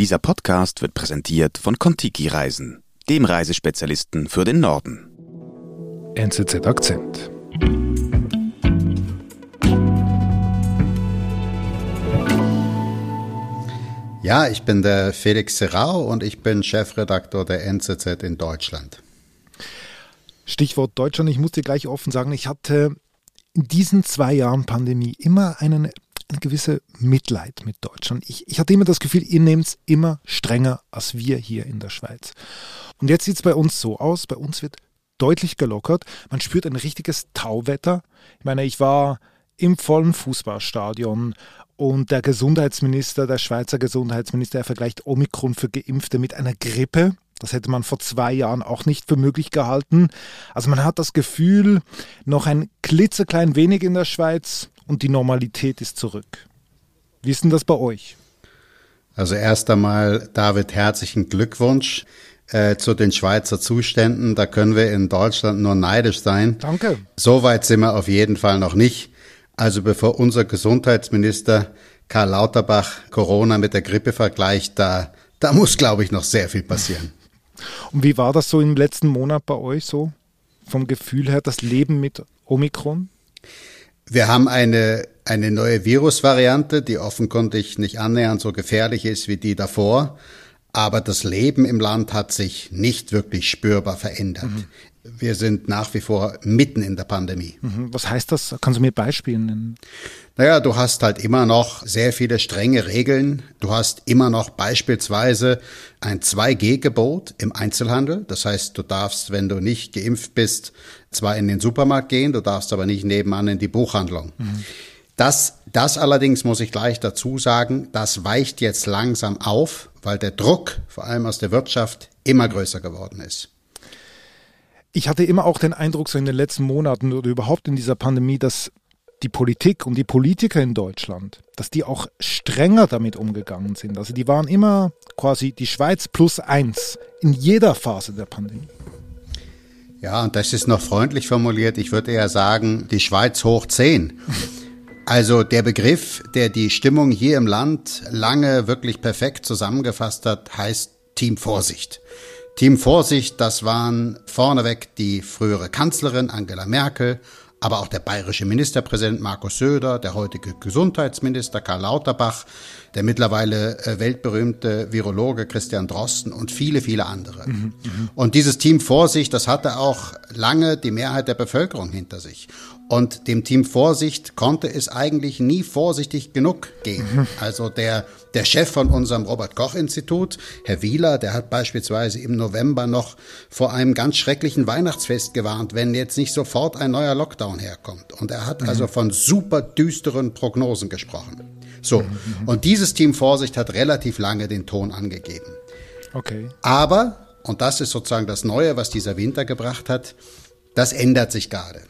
Dieser Podcast wird präsentiert von Kontiki Reisen, dem Reisespezialisten für den Norden. NZZ Akzent. Ja, ich bin der Felix Serrao und ich bin Chefredaktor der NZZ in Deutschland. Stichwort Deutschland. Ich muss dir gleich offen sagen, ich hatte in diesen zwei Jahren Pandemie immer einen, eine gewisse Mitleid mit Deutschland. Ich, ich hatte immer das Gefühl, ihr nehmt es immer strenger als wir hier in der Schweiz. Und jetzt sieht es bei uns so aus, bei uns wird deutlich gelockert. Man spürt ein richtiges Tauwetter. Ich meine, ich war im vollen Fußballstadion und der Gesundheitsminister, der Schweizer Gesundheitsminister, er vergleicht Omikron für Geimpfte mit einer Grippe. Das hätte man vor zwei Jahren auch nicht für möglich gehalten. Also man hat das Gefühl, noch ein klitzeklein wenig in der Schweiz und die Normalität ist zurück. Wie ist denn das bei euch? Also erst einmal, David, herzlichen Glückwunsch äh, zu den Schweizer Zuständen. Da können wir in Deutschland nur neidisch sein. Danke. So weit sind wir auf jeden Fall noch nicht. Also bevor unser Gesundheitsminister Karl Lauterbach Corona mit der Grippe vergleicht, da, da muss, glaube ich, noch sehr viel passieren. Und wie war das so im letzten Monat bei euch so? Vom Gefühl her, das Leben mit Omikron? Wir haben eine, eine neue Virusvariante, die offenkundig nicht annähernd so gefährlich ist wie die davor. Aber das Leben im Land hat sich nicht wirklich spürbar verändert. Mhm. Wir sind nach wie vor mitten in der Pandemie. Mhm. Was heißt das? Kannst du mir Beispiele nennen? Naja, du hast halt immer noch sehr viele strenge Regeln. Du hast immer noch beispielsweise ein 2G-Gebot im Einzelhandel. Das heißt, du darfst, wenn du nicht geimpft bist, zwar in den Supermarkt gehen, du darfst aber nicht nebenan in die Buchhandlung. Mhm. Das, das allerdings muss ich gleich dazu sagen, das weicht jetzt langsam auf, weil der Druck, vor allem aus der Wirtschaft, immer größer geworden ist ich hatte immer auch den Eindruck, so in den letzten Monaten oder überhaupt in dieser Pandemie, dass die Politik und die Politiker in Deutschland, dass die auch strenger damit umgegangen sind. Also die waren immer quasi die Schweiz plus eins in jeder Phase der Pandemie. Ja, und das ist noch freundlich formuliert. Ich würde eher sagen, die Schweiz hoch zehn. Also der Begriff, der die Stimmung hier im Land lange wirklich perfekt zusammengefasst hat, heißt Team Vorsicht. Team Vorsicht, das waren vorneweg die frühere Kanzlerin Angela Merkel, aber auch der bayerische Ministerpräsident Markus Söder, der heutige Gesundheitsminister Karl Lauterbach, der mittlerweile äh, weltberühmte Virologe Christian Drosten und viele, viele andere. Mhm, mhm, und dieses Team Vorsicht, das hatte auch lange die Mehrheit der Bevölkerung hinter sich. Und dem Team Vorsicht konnte es eigentlich nie vorsichtig genug gehen. Mhm. Also der, der Chef von unserem Robert Koch Institut, Herr Wieler, der hat beispielsweise im November noch vor einem ganz schrecklichen Weihnachtsfest gewarnt, wenn jetzt nicht sofort ein neuer Lockdown herkommt. Und er hat also von super düsteren Prognosen gesprochen. So. Und dieses Team Vorsicht hat relativ lange den Ton angegeben. Okay. Aber, und das ist sozusagen das Neue, was dieser Winter gebracht hat, das ändert sich gerade.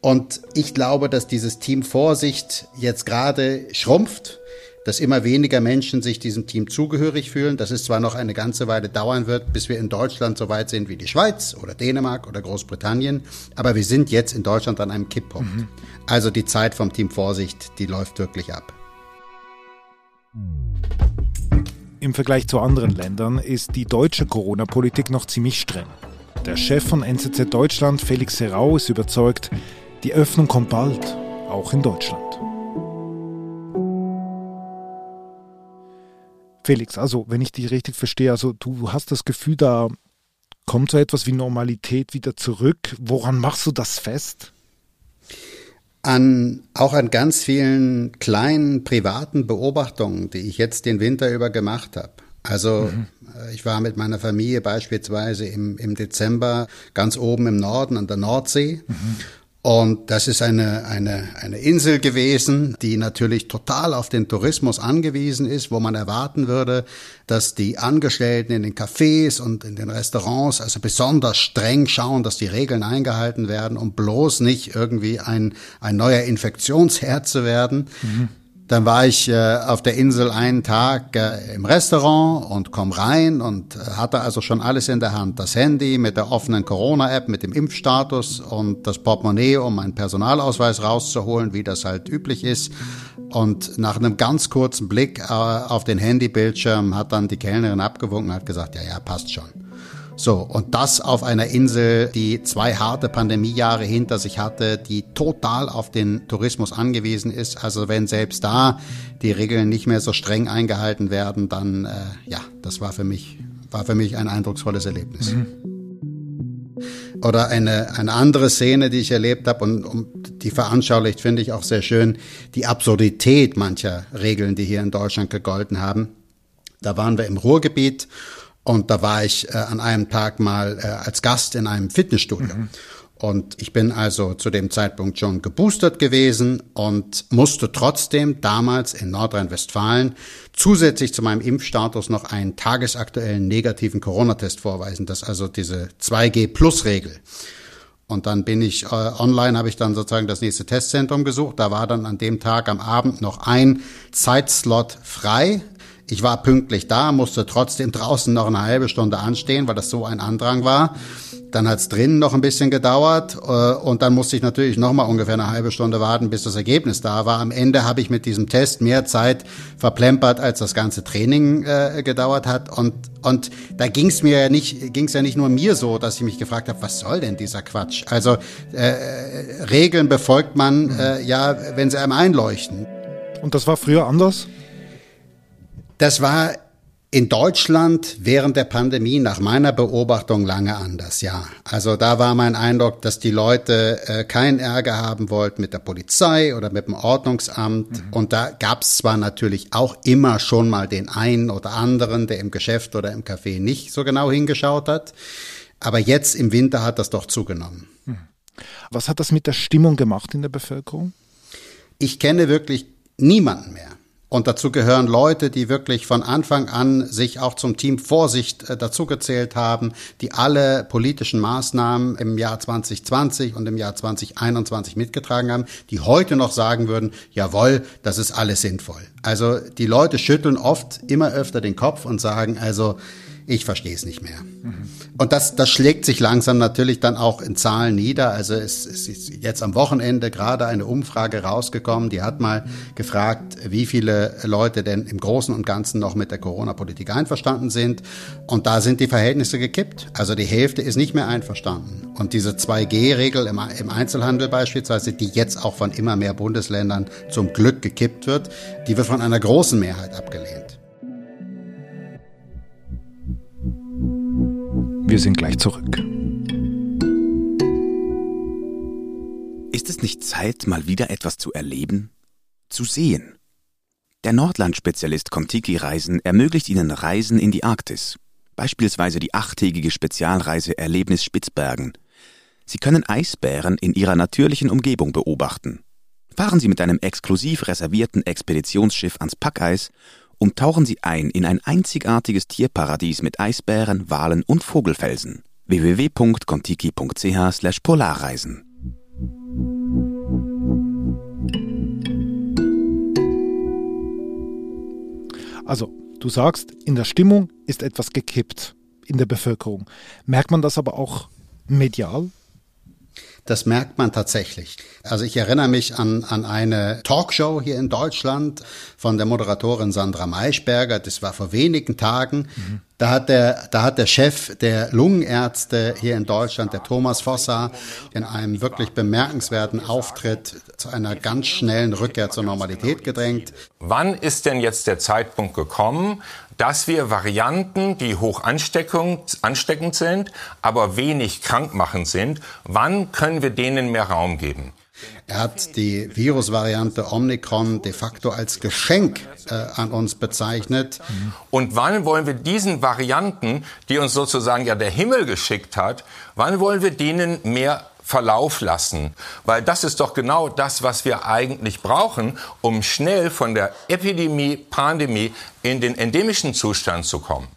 Und ich glaube, dass dieses Team Vorsicht jetzt gerade schrumpft, dass immer weniger Menschen sich diesem Team zugehörig fühlen, dass es zwar noch eine ganze Weile dauern wird, bis wir in Deutschland so weit sind wie die Schweiz oder Dänemark oder Großbritannien, aber wir sind jetzt in Deutschland an einem Kipppunkt. Mhm. Also die Zeit vom Team Vorsicht, die läuft wirklich ab. Im Vergleich zu anderen Ländern ist die deutsche Corona-Politik noch ziemlich streng. Der Chef von NZZ Deutschland, Felix Serrau, ist überzeugt, die Öffnung kommt bald, auch in Deutschland. Felix, also wenn ich dich richtig verstehe, also du hast das Gefühl, da kommt so etwas wie Normalität wieder zurück. Woran machst du das fest? An, auch an ganz vielen kleinen privaten Beobachtungen, die ich jetzt den Winter über gemacht habe. Also mhm. ich war mit meiner Familie beispielsweise im, im Dezember ganz oben im Norden an der Nordsee. Mhm. Und das ist eine, eine, eine Insel gewesen, die natürlich total auf den Tourismus angewiesen ist, wo man erwarten würde, dass die Angestellten in den Cafés und in den Restaurants also besonders streng schauen, dass die Regeln eingehalten werden, um bloß nicht irgendwie ein, ein neuer Infektionsherd zu werden. Mhm. Dann war ich äh, auf der Insel einen Tag äh, im Restaurant und komm rein und äh, hatte also schon alles in der Hand. Das Handy mit der offenen Corona-App, mit dem Impfstatus und das Portemonnaie, um meinen Personalausweis rauszuholen, wie das halt üblich ist. Und nach einem ganz kurzen Blick äh, auf den Handybildschirm hat dann die Kellnerin abgewunken und hat gesagt, ja, ja, passt schon. So, und das auf einer Insel, die zwei harte Pandemiejahre hinter sich hatte, die total auf den Tourismus angewiesen ist. Also wenn selbst da die Regeln nicht mehr so streng eingehalten werden, dann äh, ja, das war für mich war für mich ein eindrucksvolles Erlebnis. Mhm. Oder eine, eine andere Szene, die ich erlebt habe und, und die veranschaulicht, finde ich auch sehr schön, die Absurdität mancher Regeln, die hier in Deutschland gegolten haben. Da waren wir im Ruhrgebiet und da war ich äh, an einem Tag mal äh, als Gast in einem Fitnessstudio. Mhm. Und ich bin also zu dem Zeitpunkt schon geboostert gewesen und musste trotzdem damals in Nordrhein-Westfalen zusätzlich zu meinem Impfstatus noch einen tagesaktuellen negativen Corona-Test vorweisen. Das ist also diese 2G-Plus-Regel. Und dann bin ich äh, online, habe ich dann sozusagen das nächste Testzentrum gesucht. Da war dann an dem Tag am Abend noch ein Zeitslot frei. Ich war pünktlich da, musste trotzdem draußen noch eine halbe Stunde anstehen, weil das so ein Andrang war. Dann hat's drinnen noch ein bisschen gedauert äh, und dann musste ich natürlich noch mal ungefähr eine halbe Stunde warten, bis das Ergebnis da war. Am Ende habe ich mit diesem Test mehr Zeit verplempert, als das ganze Training äh, gedauert hat. Und und da ging's mir ja nicht, ging's ja nicht nur mir so, dass ich mich gefragt habe, was soll denn dieser Quatsch? Also äh, Regeln befolgt man äh, ja, wenn sie einem einleuchten. Und das war früher anders? Das war in Deutschland während der Pandemie nach meiner Beobachtung lange anders, ja. Also da war mein Eindruck, dass die Leute äh, keinen Ärger haben wollten mit der Polizei oder mit dem Ordnungsamt. Mhm. Und da gab es zwar natürlich auch immer schon mal den einen oder anderen, der im Geschäft oder im Café nicht so genau hingeschaut hat. Aber jetzt im Winter hat das doch zugenommen. Mhm. Was hat das mit der Stimmung gemacht in der Bevölkerung? Ich kenne wirklich niemanden mehr und dazu gehören Leute, die wirklich von Anfang an sich auch zum Team Vorsicht äh, dazugezählt haben, die alle politischen Maßnahmen im Jahr 2020 und im Jahr 2021 mitgetragen haben, die heute noch sagen würden, jawohl, das ist alles sinnvoll. Also die Leute schütteln oft immer öfter den Kopf und sagen, also ich verstehe es nicht mehr. Mhm. Und das, das schlägt sich langsam natürlich dann auch in Zahlen nieder. Also es, es ist jetzt am Wochenende gerade eine Umfrage rausgekommen, die hat mal gefragt, wie viele Leute denn im Großen und Ganzen noch mit der Corona-Politik einverstanden sind. Und da sind die Verhältnisse gekippt. Also die Hälfte ist nicht mehr einverstanden. Und diese 2G-Regel im, im Einzelhandel beispielsweise, die jetzt auch von immer mehr Bundesländern zum Glück gekippt wird, die wird von einer großen Mehrheit abgelehnt. Wir sind gleich zurück. Ist es nicht Zeit, mal wieder etwas zu erleben? Zu sehen? Der Nordland-Spezialist Contiki Reisen ermöglicht Ihnen Reisen in die Arktis, beispielsweise die achttägige Spezialreise Erlebnis Spitzbergen. Sie können Eisbären in ihrer natürlichen Umgebung beobachten. Fahren Sie mit einem exklusiv reservierten Expeditionsschiff ans Packeis und tauchen Sie ein in ein einzigartiges Tierparadies mit Eisbären, Walen und Vogelfelsen. www.contiki.ch/polarreisen Also, du sagst, in der Stimmung ist etwas gekippt in der Bevölkerung. Merkt man das aber auch medial? Das merkt man tatsächlich. Also ich erinnere mich an, an eine Talkshow hier in Deutschland von der Moderatorin Sandra Maischberger. Das war vor wenigen Tagen. Mhm. Da hat der, da hat der Chef der Lungenärzte hier in Deutschland, der Thomas Fossa, in einem wirklich bemerkenswerten Auftritt zu einer ganz schnellen Rückkehr zur Normalität gedrängt. Wann ist denn jetzt der Zeitpunkt gekommen, dass wir Varianten, die hoch ansteckend sind, aber wenig krankmachend sind, wann können wir denen mehr Raum geben? Er hat die Virusvariante Omikron de facto als Geschenk äh, an uns bezeichnet. Und wann wollen wir diesen Varianten, die uns sozusagen ja der Himmel geschickt hat, wann wollen wir denen mehr Verlauf lassen. Weil das ist doch genau das, was wir eigentlich brauchen, um schnell von der Epidemie, Pandemie in den endemischen Zustand zu kommen.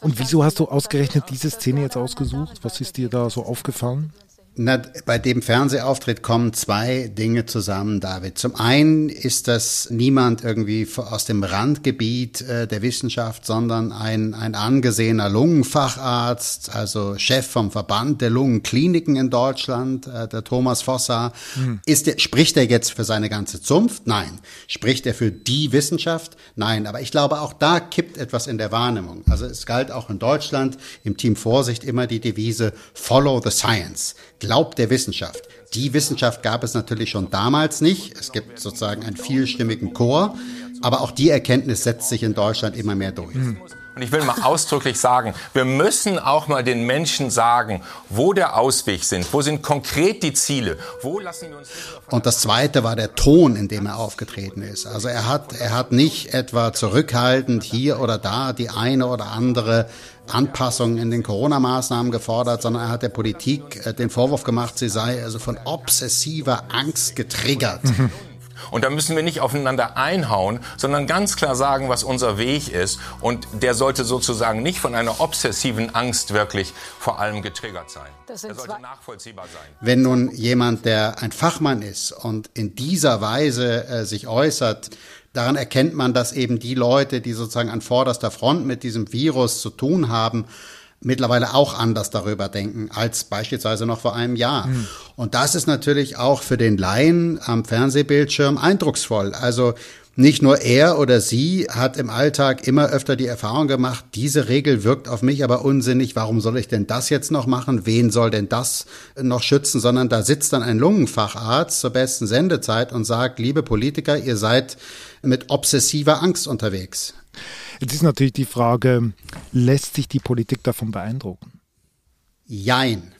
Und wieso hast du ausgerechnet diese Szene jetzt ausgesucht? Was ist dir da so aufgefallen? Na, bei dem Fernsehauftritt kommen zwei Dinge zusammen, David. Zum einen ist das niemand irgendwie aus dem Randgebiet äh, der Wissenschaft, sondern ein, ein angesehener Lungenfacharzt, also Chef vom Verband der Lungenkliniken in Deutschland, äh, der Thomas Fossa. Hm. Ist der, spricht er jetzt für seine ganze Zunft? Nein. Spricht er für die Wissenschaft? Nein. Aber ich glaube, auch da kippt etwas in der Wahrnehmung. Also es galt auch in Deutschland im Team Vorsicht immer die Devise Follow the Science glaubt der Wissenschaft. Die Wissenschaft gab es natürlich schon damals nicht. Es gibt sozusagen einen vielstimmigen Chor, aber auch die Erkenntnis setzt sich in Deutschland immer mehr durch. Mhm. Und ich will mal ausdrücklich sagen, wir müssen auch mal den Menschen sagen, wo der Ausweg sind, wo sind konkret die Ziele, wo lassen wir uns. Und das zweite war der Ton, in dem er aufgetreten ist. Also er hat, er hat nicht etwa zurückhaltend hier oder da die eine oder andere Anpassungen in den Corona-Maßnahmen gefordert, sondern er hat der Politik äh, den Vorwurf gemacht, sie sei also von obsessiver Angst getriggert. Mhm. Und da müssen wir nicht aufeinander einhauen, sondern ganz klar sagen, was unser Weg ist. Und der sollte sozusagen nicht von einer obsessiven Angst wirklich vor allem getriggert sein. Das er sollte nachvollziehbar sein. Wenn nun jemand, der ein Fachmann ist und in dieser Weise äh, sich äußert, daran erkennt man, dass eben die Leute, die sozusagen an vorderster Front mit diesem Virus zu tun haben, mittlerweile auch anders darüber denken als beispielsweise noch vor einem Jahr. Mhm. Und das ist natürlich auch für den Laien am Fernsehbildschirm eindrucksvoll. Also nicht nur er oder sie hat im Alltag immer öfter die Erfahrung gemacht, diese Regel wirkt auf mich aber unsinnig, warum soll ich denn das jetzt noch machen, wen soll denn das noch schützen, sondern da sitzt dann ein Lungenfacharzt zur besten Sendezeit und sagt, liebe Politiker, ihr seid mit obsessiver Angst unterwegs. Jetzt ist natürlich die Frage, lässt sich die Politik davon beeindrucken? Jein.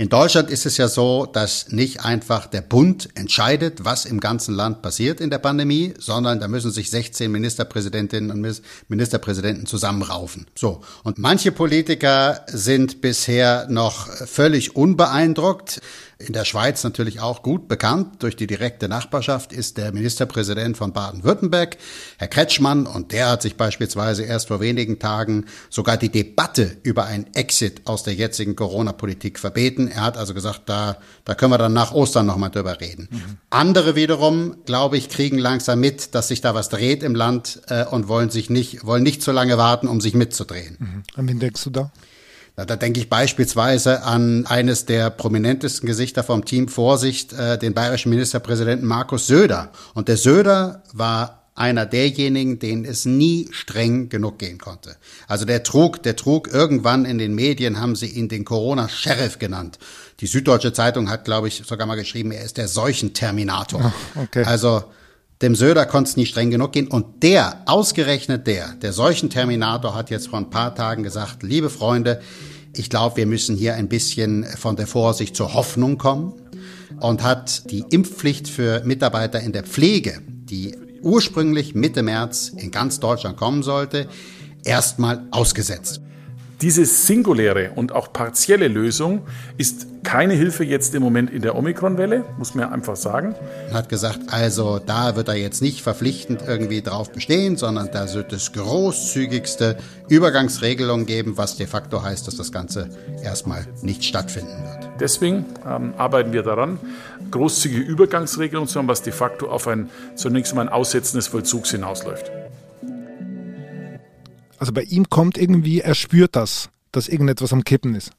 In Deutschland ist es ja so, dass nicht einfach der Bund entscheidet, was im ganzen Land passiert in der Pandemie, sondern da müssen sich 16 Ministerpräsidentinnen und Ministerpräsidenten zusammenraufen. So. Und manche Politiker sind bisher noch völlig unbeeindruckt. In der Schweiz natürlich auch gut bekannt durch die direkte Nachbarschaft ist der Ministerpräsident von Baden-Württemberg, Herr Kretschmann, und der hat sich beispielsweise erst vor wenigen Tagen sogar die Debatte über ein Exit aus der jetzigen Corona-Politik verbeten. Er hat also gesagt, da, da können wir dann nach Ostern nochmal drüber reden. Mhm. Andere wiederum, glaube ich, kriegen langsam mit, dass sich da was dreht im Land äh, und wollen sich nicht, wollen nicht so lange warten, um sich mitzudrehen. Mhm. An wen denkst du da? Da denke ich beispielsweise an eines der prominentesten Gesichter vom Team Vorsicht, äh, den bayerischen Ministerpräsidenten Markus Söder. Und der Söder war einer derjenigen, denen es nie streng genug gehen konnte. Also der trug, der trug irgendwann in den Medien, haben sie ihn den Corona-Sheriff genannt. Die Süddeutsche Zeitung hat, glaube ich, sogar mal geschrieben, er ist der Seuchenterminator. Okay. Also dem Söder konnte es nie streng genug gehen. Und der, ausgerechnet der, der Seuchenterminator hat jetzt vor ein paar Tagen gesagt, liebe Freunde, ich glaube, wir müssen hier ein bisschen von der Vorsicht zur Hoffnung kommen und hat die Impfpflicht für Mitarbeiter in der Pflege, die ursprünglich Mitte März in ganz Deutschland kommen sollte, erstmal ausgesetzt. Diese singuläre und auch partielle Lösung ist keine Hilfe jetzt im Moment in der Omikron-Welle, muss man einfach sagen. Man hat gesagt, also da wird er jetzt nicht verpflichtend irgendwie drauf bestehen, sondern da wird es großzügigste Übergangsregelungen geben, was de facto heißt, dass das Ganze erstmal nicht stattfinden wird. Deswegen ähm, arbeiten wir daran, großzügige Übergangsregelungen zu haben, was de facto auf ein zunächst mal ein Aussetzen des Vollzugs hinausläuft. Also bei ihm kommt irgendwie, er spürt das, dass irgendetwas am Kippen ist.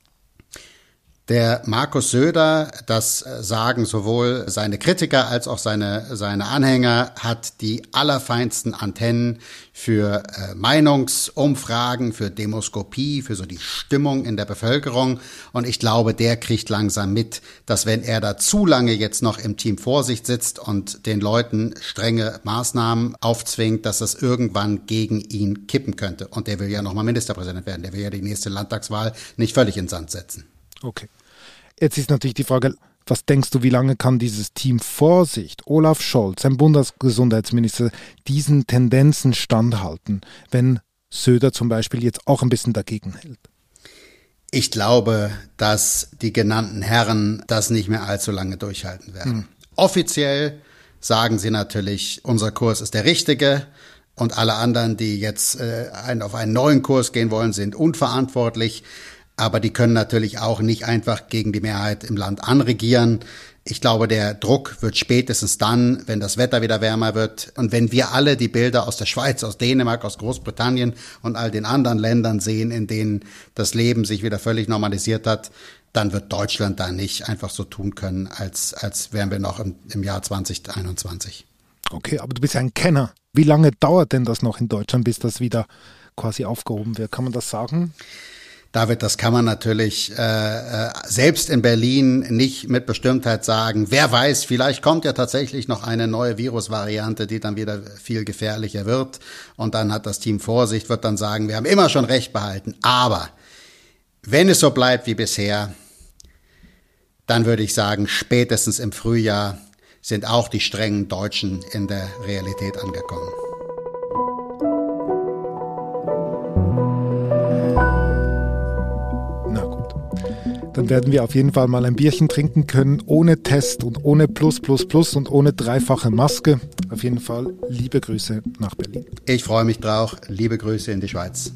Der Markus Söder, das sagen sowohl seine Kritiker als auch seine, seine Anhänger, hat die allerfeinsten Antennen für äh, Meinungsumfragen, für Demoskopie, für so die Stimmung in der Bevölkerung. Und ich glaube, der kriegt langsam mit, dass wenn er da zu lange jetzt noch im Team Vorsicht sitzt und den Leuten strenge Maßnahmen aufzwingt, dass das irgendwann gegen ihn kippen könnte. Und der will ja nochmal Ministerpräsident werden. Der will ja die nächste Landtagswahl nicht völlig in Sand setzen. Okay. Jetzt ist natürlich die Frage, was denkst du, wie lange kann dieses Team Vorsicht, Olaf Scholz, ein Bundesgesundheitsminister, diesen Tendenzen standhalten, wenn Söder zum Beispiel jetzt auch ein bisschen dagegen hält? Ich glaube, dass die genannten Herren das nicht mehr allzu lange durchhalten werden. Hm. Offiziell sagen sie natürlich, unser Kurs ist der richtige und alle anderen, die jetzt äh, auf einen neuen Kurs gehen wollen, sind unverantwortlich. Aber die können natürlich auch nicht einfach gegen die Mehrheit im Land anregieren. Ich glaube, der Druck wird spätestens dann, wenn das Wetter wieder wärmer wird und wenn wir alle die Bilder aus der Schweiz, aus Dänemark, aus Großbritannien und all den anderen Ländern sehen, in denen das Leben sich wieder völlig normalisiert hat, dann wird Deutschland da nicht einfach so tun können, als, als wären wir noch im, im Jahr 2021. Okay, aber du bist ja ein Kenner. Wie lange dauert denn das noch in Deutschland, bis das wieder quasi aufgehoben wird? Kann man das sagen? David, das kann man natürlich äh, äh, selbst in Berlin nicht mit Bestimmtheit sagen. Wer weiß, vielleicht kommt ja tatsächlich noch eine neue Virusvariante, die dann wieder viel gefährlicher wird. Und dann hat das Team Vorsicht, wird dann sagen, wir haben immer schon Recht behalten. Aber wenn es so bleibt wie bisher, dann würde ich sagen, spätestens im Frühjahr sind auch die strengen Deutschen in der Realität angekommen. Dann werden wir auf jeden Fall mal ein Bierchen trinken können, ohne Test und ohne Plus, Plus, Plus und ohne dreifache Maske. Auf jeden Fall liebe Grüße nach Berlin. Ich freue mich drauf. Liebe Grüße in die Schweiz.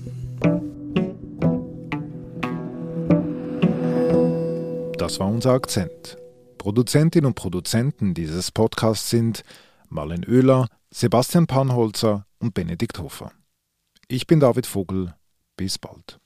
Das war unser Akzent. Produzentinnen und Produzenten dieses Podcasts sind Marlen Oehler, Sebastian Panholzer und Benedikt Hofer. Ich bin David Vogel. Bis bald.